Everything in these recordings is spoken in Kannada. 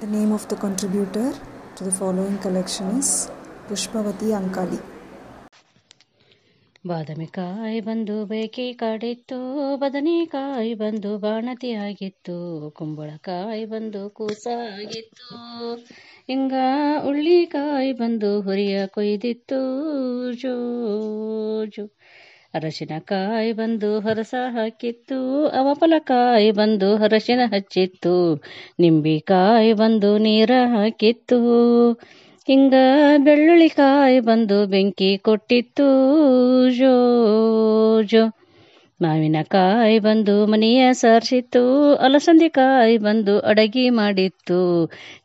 The name of the contributor to the following collection is Pushpavati Ankali. ಬಾದಾಮಿಕಾಯಿ ಬಂದು ಬೇಕಿ ಕಾಡಿತ್ತು ಬದನೆಕಾಯಿ ಬಂದು ಬಾಣತಿಯಾಗಿತ್ತು ಕುಂಬಳಕಾಯಿ ಬಂದು ಕೂಸಾಗಿತ್ತು ಹಿಂಗ ಉಳ್ಳಿಕಾಯಿ ಬಂದು ಹುರಿಯ ಕೊಯ್ದಿತ್ತು ಜೋ ಜೋ ಅರಶಿನಕಾಯಿ ಬಂದು ಹೊರಸ ಹಾಕಿತ್ತು ಅವಪಲಕಾಯಿ ಬಂದು ಅರಶಿನ ಹಚ್ಚಿತ್ತು, ನಿಂಬಿಕಾಯಿ ಬಂದು ನೀರ ಹಾಕಿತ್ತು. ಹಿಂಗ ಬೆಳ್ಳುಳ್ಳಿಕಾಯಿ ಬಂದು ಬೆಂಕಿ ಕೊಟ್ಟಿತ್ತು, ಜೋ ಜೋ. ಮಾವಿನಕಾಯಿ ಬಂದು ಮನೆಯ ಸಾರಿಸಿತ್ತು ಅಲಸಂದಿಕಾಯಿ ಬಂದು ಅಡಗಿ ಮಾಡಿತ್ತು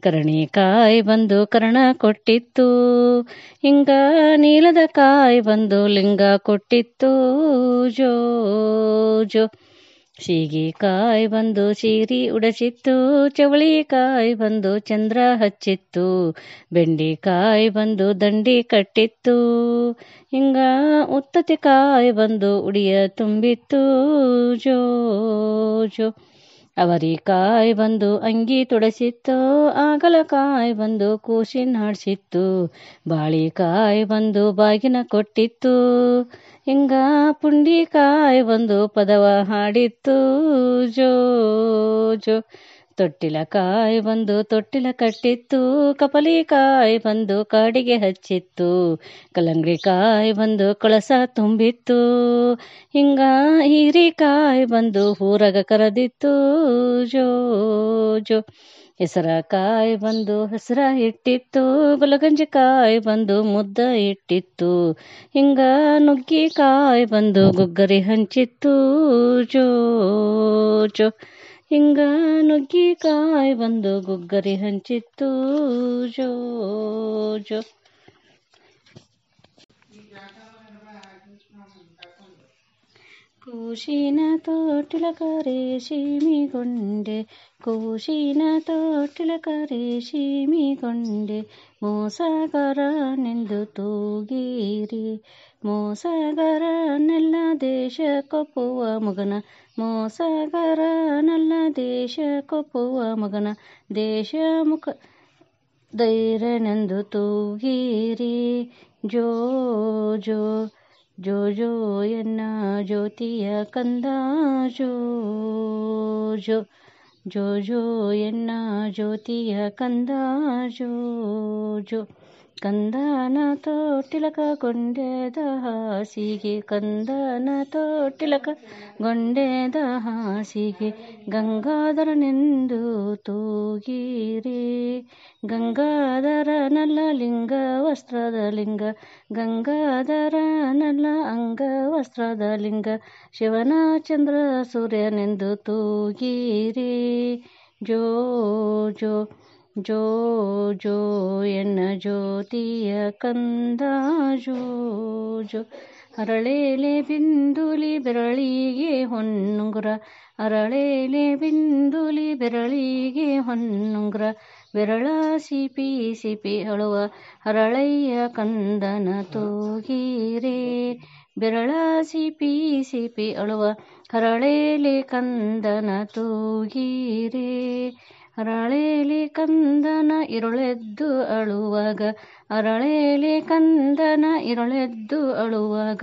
ಕರಣಿಕಾಯಿ ಬಂದು ಕರ್ಣ ಕೊಟ್ಟಿತ್ತು ಹಿಂಗ ನೀಲದ ಕಾಯಿ ಬಂದು ಲಿಂಗ ಕೊಟ್ಟಿತ್ತು, ಜೋ ಜೋ. ಸೀಗೆಕಾಯಿ ಬಂದು ಸೀರಿ ಉಡಸಿತ್ತು ಚವಳಿಕಾಯಿ ಬಂದು ಚಂದ್ರ ಹಚ್ಚಿತ್ತು ಬೆಂಡಿಕಾಯಿ ಬಂದು ದಂಡಿ ಕಟ್ಟಿತ್ತು ಹಿಂಗ ಉತ್ತತಿಕಾಯಿ ಬಂದು ಉಡಿಯ ತುಂಬಿತ್ತು, ಜೋ ಜೋ. ಅವರಿಕಾಯಿ ಬಂದು ಅಂಗಿ ತೊಡಸಿತ್ತು ಆಗಲಕಾಯ್ ಬಂದು ಕೂಸಿನ ಹಾಡ್ಸಿತ್ತು ಬಾಳಿಕಾಯಿ ಬಂದು ಬಾಗಿನ ಕೊಟ್ಟಿತ್ತು ಹಿಂಗ ಪುಂಡಿಕಾಯ್ ಬಂದು ಪದವ ಹಾಡಿತ್ತು. ಜೋ ಜೋ ತೊಟ್ಟಿಲಕಾಯಿ ಬಂದು ತೊಟ್ಟಿಲ ಕಟ್ಟಿತ್ತು ಕಪಲಿಕಾಯಿ ಬಂದು ಕಾಡಿಗೆ ಹಚ್ಚಿತ್ತು ಕಲ್ಲಂಗಡಿಕಾಯಿ ಬಂದು ಕಳಸ ತುಂಬಿತ್ತು, ಹಿಂಗ ಹೀರಿಕಾಯಿ ಬಂದು ಊರಗ ಕರೆದಿತ್ತು, ಜೋ ಜೋ. ಹೆಸರಕಾಯಿ ಬಂದು ಹೆಸರ ಇಟ್ಟಿತ್ತು ಗುಲಗಂಜಿಕಾಯಿ ಬಂದು ಮುದ್ದ ಇಟ್ಟಿತ್ತು, ಹಿಂಗ ನುಗ್ಗಿಕಾಯಿ ಬಂದು ಗುಗ್ಗರಿ ಹಂಚಿತ್ತು, ಜೋ ಜೋ. ಹಿಂಗ ನುಗ್ಗಿಕಾಯಿ ಬಂದು ಗುಗ್ಗರಿ ಹಂಚಿತ್ತು ಜೋ ಜೋ ಕೂಶಿನ ತೋಟಿಲ ಕರೆ ಸೀಮಿಗೊಂಡೆ ಕೂಶಿನ ತೋಟಿಲ ಕರೆ ಸೀಮಿಗೊಂಡೆ ಮೋಸಗರನೆಂದು ತೂಗಿರಿ ಮೋಸಗರನೆಲ್ಲ ದೇಶ ಕೊಪ್ಪುವ ಮಗನ. ಮೋಸಗರನೆಲ್ಲ ದೇಶ ಕೊಪ್ಪುವ ಮಗನ. ದೇಶ ಮುಖ ಧೈರ್ಯನೆಂದು ತೂಗಿರಿ. ಜೋ ಜೋ ಜೋ ಜೋ, ಎನ್ನ ಜ್ಯೋತಿಯ ಕಂದ, ಜೋ ಜೋ ಜೋ ಜೋ, ಎನ್ನ ಜ್ಯೋತಿಯ ಕಂದ, ಜೋ ಜೋ. ಕಂದನ ತೋಟಿಲಕ ಗೊಂಡೆದ ಹಾಸಿಗೆ, ಕಂದನ ತೋಟಿಲಕ ಗೊಂಡೆದ ಹಾಸಿಗೆ, ಗಂಗಾಧರನೆಂದು ತೂಗಿರಿ. ಗಂಗಾಧರ ನಲ್ಲ ಲಿಂಗ ವಸ್ತ್ರದ ಲಿಂಗ ಗಂಗಾಧರ ನಲ್ಲ ಅಂಗ ವಸ್ತ್ರದ ಲಿಂಗ ಶಿವನ ಚಂದ್ರ ಸೂರ್ಯನೆಂದು ತೂಗಿರಿ. ಜೋ ಜೋ ಜೋ ಜೋ ಎನ್ನ ಜ್ಯೋತಿಯ ಕಂದ ಜೋ ಜೋ. ಅರಳೇಲೆ ಬಿಂದುಲಿ ಬೆರಳಿಗೆ ಹೊನ್ನುಂಗುರ, ಅರಳೇಲೆ ಬಿಂದುಲಿ ಬೆರಳಿಗೆ ಹೊನ್ನುಂಗುರ, ಬೆರಳ ಸಿಪಿ ಸಿಪಿ ಅಳುವ ಅರಳಯ್ಯ ಕಂದನ ತೂಗಿರೆ. ಬೆರಳ ಸಿಪಿ ಸಿಪಿ ಅಳುವ ಅರಳೇಲೆ ಕಂದನ ತೂಗಿರೆ. ಅರಳೇಲಿ ಕಂದನ ಇರುಳೆದ್ದು ಅಳುವಾಗ, ಅರಳೇಲಿ ಕಂದನ ಇರುಳೆದ್ದು ಅಳುವಾಗ,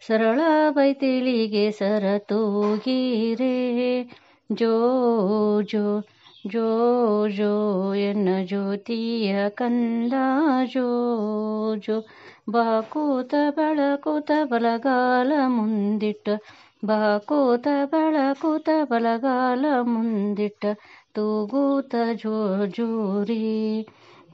ಸರಳ ಬೈತಿಳಿಗೆ ಸರ ತೂಗಿರೆ ಜೋ ಜೋ ಜೋ ಜೋ ಎನ್ನ ಜ್ಯೋತಿಯ ಕಂದ, ಜೋ ಜೋ. ಬಾಕೂತ ಬಳಕೂತ ಬಲಗಾಲ ಮುಂದಿಟ್ಟ ಬಾಕೂತ ಬಳಕೂತ ಬಲಗಾಲ ಮುಂದಿಟ್ಟ ತೂಗೂತ ಜೋ ಜೋರಿ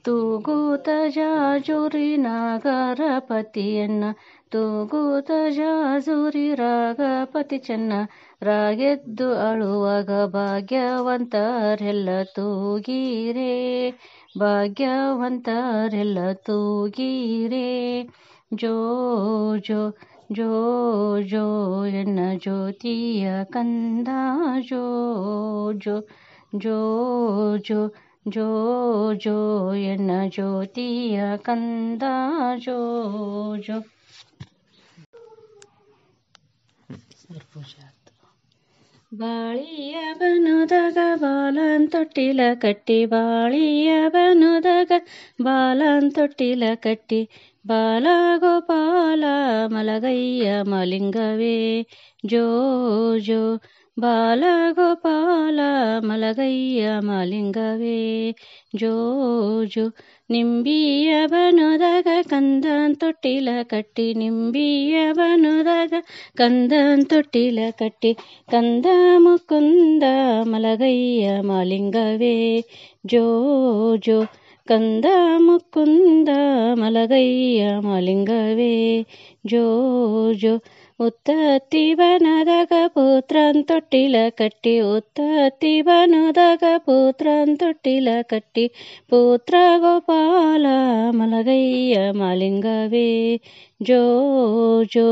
ತೂಗೂತ ಜಾಜೂರಿ ನಾಗರಪತಿಯನ್ನ ತೂಗೂತ ಜಾಜೂರಿ ರಾಗಪತಿ ಚೆನ್ನ ರಾಗೆದ್ದು ಅಳುವಾಗ ಭಾಗ್ಯವಂತರೆಲ್ಲ ತೂಗೀರೆ ಭಾಗ್ಯವಂತರೆಲ್ಲ ತೂಗೀರೆ. ಜೋ ಜೋ ಜೋ ಜೋ ಎನ್ನ ಜ್ಯೋತಿಯ ಕಂದ, ಜೋ ಜೋ ಜೋ ಜೋ ಜೋ ಜೋ ಎನ್ನ ಜ್ಯೋತಿಯ ಕಂದ ಜೋ ಜೋ. ಬಾಳಿಯ ಬನುದಗ ಬಾಲನ್ ತೊಟ್ಟಿಲ ಕಟ್ಟಿ ಬಾಳಿಯ ಬನುದಗ ಬಾಲನ್ ತೊಟ್ಟಿಲ ಕಟ್ಟಿ ಬಾಲ ಗೋಪಾಲ ಮಲಗಯ್ಯ ಮಲಿಂಗವೇ. ಜೋ ಜೋ ಬಾಲ ಗೋಪಾಲ ಮಲಗಯ್ಯ ಮಲಿಂಗವೇ ಜೋ ಜೋ ನಿಂಬಿಯ ಬನುದಾಗ ಕಂದನ್ ತೊಟ್ಟಿಲ ಕಟ್ಟಿ ನಿಂಬಿಯ ಬನುದಾಗ ಕಂದನ್ ತೊಟ್ಟಿಲ ಕಟ್ಟಿ ಕಂದ ಮುಕುಂದ ಮಲಗಯ್ಯ ಮಾಲಿಂಗವೇ ಜೋ ಜೋ ಕಂದ ಮುಕುಂದ ಮಲಗಯ್ಯ ಮಾಲಿಂಗವೇ ಜೋ ಜೋ ಉತ್ತತ್ತಿ ಬನದಾಗ ಪುತ್ರನ್ ತೊಟ್ಟಿಲ ಕಟ್ಟಿ ಉತ್ತತ್ತಿ ಬನದಾಗ ಪುತ್ರನ್ ತೊಟ್ಟಿಲ ಕಟ್ಟಿ ಪುತ್ರ ಗೋಪಾಲ ಮಲಗಯ್ಯ ಮಾಲಿಂಗವೇ ಜೋ ಜೋ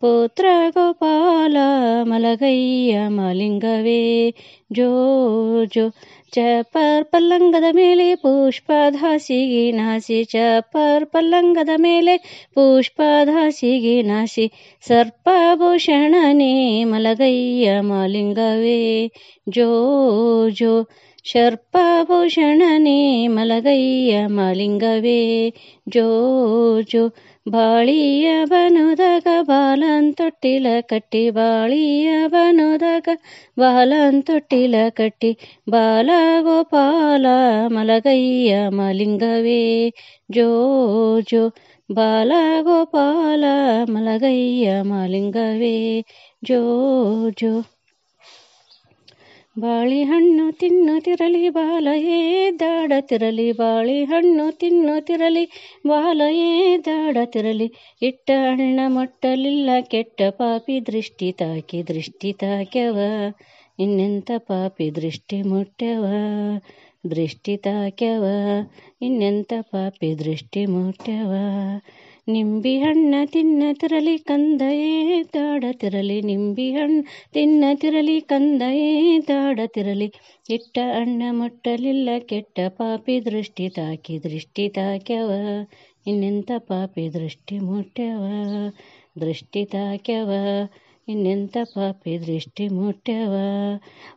ಪುತ್ರ ಗೋಪಾಲ ಮಲಗಯ್ಯ ಮಾಲಿಂಗವೇ. ಜೋ ಜೋ ಚಪರ್ ಪಲ್ಲಂಗದ ಮೇಲೆ ಪುಷ್ಪಧಾಸಿಗೆ ನಾಸಿ. ಚಪರ್ ಪಲ್ಲಂಗದ ಮೇಲೆ ಪುಷ್ಪಧಾಸಿಗೆ ನಾಸಿ. ಸರ್ಪಭೂಷಣನೇ ಮಲಗಯ್ಯ ಮಾಲಿಂಗವೇ. ಜೋ ಜೋ ಸರ್ಪಭೂಷಣನೇ ಮಲಗಯ್ಯ ಮಾಲಿಂಗವೇ. ಜೋ ಜೋ ಬಾಳಿಯ ಬಾಲಂತೊಟ್ಟಿಲ ಕಟ್ಟಿ ಬಾಳಿಯ ಬಾಲಂತೊಟ್ಟಿಲ ಕಟ್ಟಿ ಬಾಲ ಗೋಪಾಲ ಮಲಗಯ್ಯ ಮಲಿಂಗವೇ. ಜೋ ಜೋ ಬಾಲ ಗೋಪಾಲ ಮಲಗಯ್ಯ ಮಲಿಂಗವೇ. ಜೋ ಜೋ. ಬಾಳಿಹಣ್ಣು ತಿನ್ನುತ್ತಿರಲಿ ಬಾಲಯೇ ದಾಡತಿರಲಿ, ಬಾಳಿಹಣ್ಣು ತಿನ್ನುತ್ತಿರಲಿ ಬಾಲಯೇ ದಾಡತಿರಲಿ. ಇಟ್ಟ ಹಣ್ಣ ಮೊಟ್ಟಲಿಲ್ಲ, ಕೆಟ್ಟ ಪಾಪಿ ದೃಷ್ಟಿ ತಾಕಿ ದೃಷ್ಟಿ ತಾಕ್ಯವ. ಇನ್ನೆಂತ ಪಾಪಿ ದೃಷ್ಟಿ ಮುಟ್ಟ್ಯವ ದೃಷ್ಟಿ ತಾಕ್ಯವ. ಇನ್ನೆಂತ ಪಾಪಿ ದೃಷ್ಟಿ ಮುಟ್ಟ್ಯವ ನಿಂಬಿ ಹಣ್ಣ ತಿನ್ನತಿರಲಿ ಕಂದಯೇ ದಾಡತಿರಲಿ ನಿಂಬಿ ಹಣ್ಣು ತಿನ್ನತಿರಲಿ ಕಂದಯೇ ದಾಡತಿರಲಿ ಇಟ್ಟ ಅಣ್ಣ ಮುಟ್ಟಲಿಲ್ಲ, ಕೆಟ್ಟ ಪಾಪಿ ದೃಷ್ಟಿ ತಾಕಿ ದೃಷ್ಟಿ ತಾಕ್ಯವ. ಇನ್ನೆಂಥ ಪಾಪಿ ದೃಷ್ಟಿ ಮುಟ್ಟ್ಯವ ದೃಷ್ಟಿ ತಾಕ್ಯವ. ಇನ್ನೆಂತ ಪಾಪಿ ದೃಷ್ಟಿ ಮುಟ್ಟ್ಯವ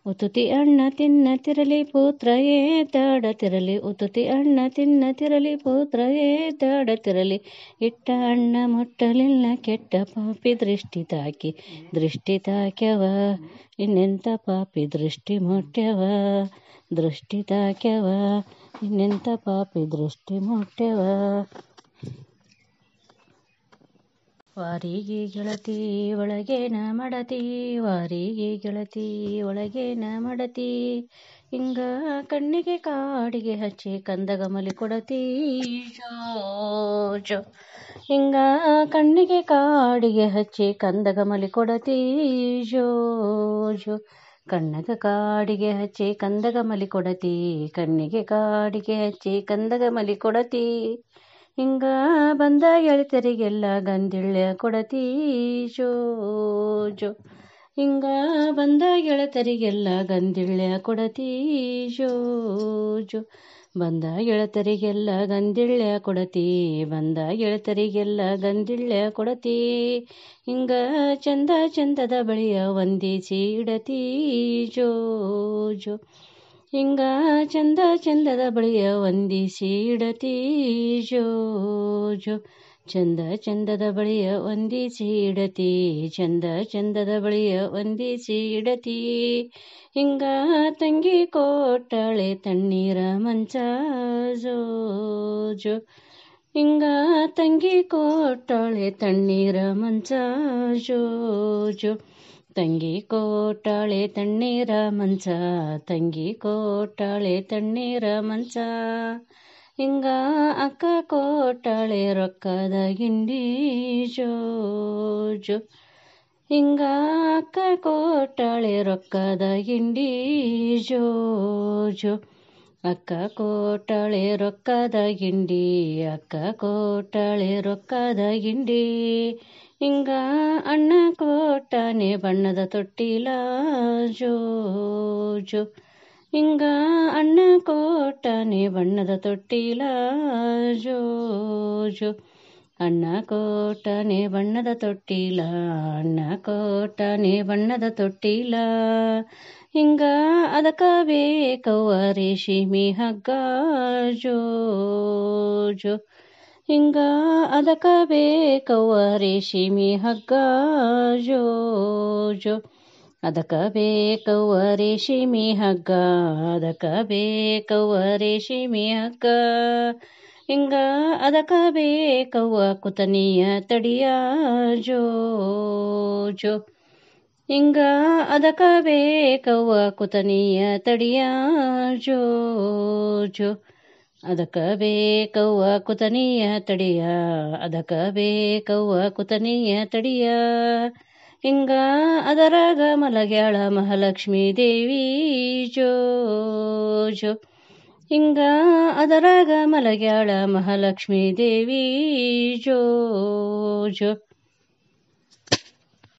ಉತುತಿ ಅಣ್ಣ ತಿನ್ನ ತಿರಲಿ ತಿನ್ನತಿರಲಿ ತಾಡ ತಿರಲಿ. ಉತುತಿ ಅಣ್ಣ ತಿನ್ನ ತಿರಲಿ ತಿನ್ನತಿರಲಿ ತಾಡ ತಿರಲಿ. ಇಟ್ಟ ಅಣ್ಣ ಮುಟ್ಟಲಿಲ್ಲ, ಕೆಟ್ಟ ಪಾಪಿ ದೃಷ್ಟಿ ತಾಕಿ ದೃಷ್ಟಿ ತಾಕ್ಯವ. ಇನ್ನೆಂತ ಪಾಪಿ ದೃಷ್ಟಿ ಮುಟ್ಟ್ಯವ ದೃಷ್ಟಿ ತಾಕ್ಯವ. ಇನ್ನೆಂತ ಪಾಪಿ ದೃಷ್ಟಿ ಮುಟ್ಟ್ಯವ ವಾರಿಗೆ ಗೆಳತಿ ಒಳಗೇನ ಮಡತಿ, ವಾರಿಗೆ ಗೆಳತಿ ಒಳಗೇನ ಮಡತಿ. ಹಿಂಗ ಕಣ್ಣಿಗೆ ಕಾಡಿಗೆ ಹಚ್ಚಿ ಕಂದಗಮಲಿ ಕೊಡತಿ. ಜೋ ಹಿಂಗ ಕಣ್ಣಿಗೆ ಕಾಡಿಗೆ ಹಚ್ಚಿ ಕಂದಗಮಲಿ ಕೊಡತಿ. ಜೋ ಜೋ. ಕಣ್ಣಗ ಕಾಡಿಗೆ ಹಚ್ಚಿ ಕಂದಗಮಲಿ ಕೊಡತಿ. ಕಣ್ಣಿಗೆ ಕಾಡಿಗೆ ಹಚ್ಚಿ ಕಂದಗಮಲಿ ಕೊಡತಿ. ಹಿಂಗ ಬಂದ ಗೆಳತಿಯರಿಗೆಲ್ಲ ಗಂದಿಳ್ಯ ಕೊಡತಿ ಜೋ ಜೋ ಹಿಂಗ ಬಂದ ಗೆಳತರಿಗೆಲ್ಲ ಗಂದಿಳ್ಯ ಕೊಡತಿ ಜೋ ಜೋ ಬಂದ ಗೆಳತರಿಗೆಲ್ಲ ಗಂದಿಳ್ಯ ಕೊಡತಿ, ಬಂದ ಗೆಳತರಿಗೆಲ್ಲ ಗಂದಿಳ್ಯ ಕೊಡತಿ. ಹಿಂಗ ಚಂದ ಚಂದದ ಬಳಿಯ ಒಂದಿಸಿ ಇಡತಿ ಜೋ ಜೋ ಹಿಂಗ ಚಂದ ಚಂದದ ಬಳಿಯ ಒಂದಿಸಿ ಇಡತಿ ಜೋ ಚಂದ ಚಂದದ ಬಳಿಯ ಒಂದಿಸಿಡತಿ ಚಂದ ಚಂದದ ಬಳಿಯ ಒಂದಿಸಿ ಇಡತಿ. ಹಿಂಗ ತಂಗಿ ಕೋಟಳೆ ತಣ್ಣೀರ ಮಂಚ ಜೋ ಜೋ ಹಿಂಗ ತಂಗಿ ಕೋಟಳೆ ತಣ್ಣೀರ ಮಂಚ ಜೋ ಜೋ ತಂಗಿ ಕೋಟಾಳೆ ತಣ್ಣೀರ ಮಂಚ, ತಂಗಿ ಕೋಟಾಳೆ ತಣ್ಣೀರ ಮಂಚ. ಹಿಂಗ ಅಕ್ಕ ಕೋಟಾಳೆ ರೊಕ್ಕದ ಗಿಂಡಿ ಜೋಜು. ಹಿಂಗ ಅಕ್ಕ ಕೋಟಾಳೆ ರೊಕ್ಕದ ಗಿಂಡಿ ಜೋಜು. ಅಕ್ಕ ಕೋಟಾಳೆ ರೊಕ್ಕದ ಗಿಂಡಿ ಅಕ್ಕ ಕೋಟಾಳೆ ರೊಕ್ಕದ ಗಿಂಡಿ ಹಿಂಗ ಅಣ್ಣ ಕೋಟನೆ ಬಣ್ಣದ ತೊಟ್ಟಿಲ ಜೋ ಜೋ ಹಿಂಗ ಅಣ್ಣ ಕೋಟನೆ ಬಣ್ಣದ ತೊಟ್ಟಿಲ ಜೋ ಜೋ ಅಣ್ಣ ಕೋಟನೆ ಬಣ್ಣದ ತೊಟ್ಟಿಲ, ಅಣ್ಣ ಕೋಟನೆ ಬಣ್ಣದ ತೊಟ್ಟಿಲ. ಹಿಂಗ ಅದಕ್ಕ ಬೇಕವ್ವ ರೇಷಿಮಿ ಹಗ್ಗ ಜೋ ಜೋ ಹಿಂಗ ಅದಕ ಬೇಕವ್ವ ರೇಷಿಮಿ ಹಗ್ಗ ಜೋ ಅದಕ್ಕ ಬೇಕವ್ವ ರೇಷ್ಮೆ ಹಗ್ಗ ಅದಕ ಬೇಕವ್ವ ರೇಷಿಮಿ ಹಗ್ಗ. ಹಿಂಗ ಅದಕ ಬೇಕವ್ವ ಕುತನಿಯ ತಡಿಯ ಜೋ ಹಿಂಗ ಅದಕ ಬೇಕವ್ವ ಕುತನಿಯ ತಡಿಯ ಜೋ ಜೋ. ಅದಕ್ಕ ಬೇಕವ್ವ ಕುತನಿಯ ತಡಿಯ. ಅದಕ್ಕ ಬೇಕವ್ವ ಕುತನಿಯ ತಡಿಯ. ಹಿಂಗ ಅದರಾಗ ಮಲಗ್ಯಾಳ ಮಹಾಲಕ್ಷ್ಮೀ ದೇವಿ ಜೋ ಜೋ. ಹಿಂಗ ಅದರಾಗ ಮಲಗ್ಯಾಳ ಮಹಾಲಕ್ಷ್ಮೀ ದೇವಿ ಜೋ ಜೋ.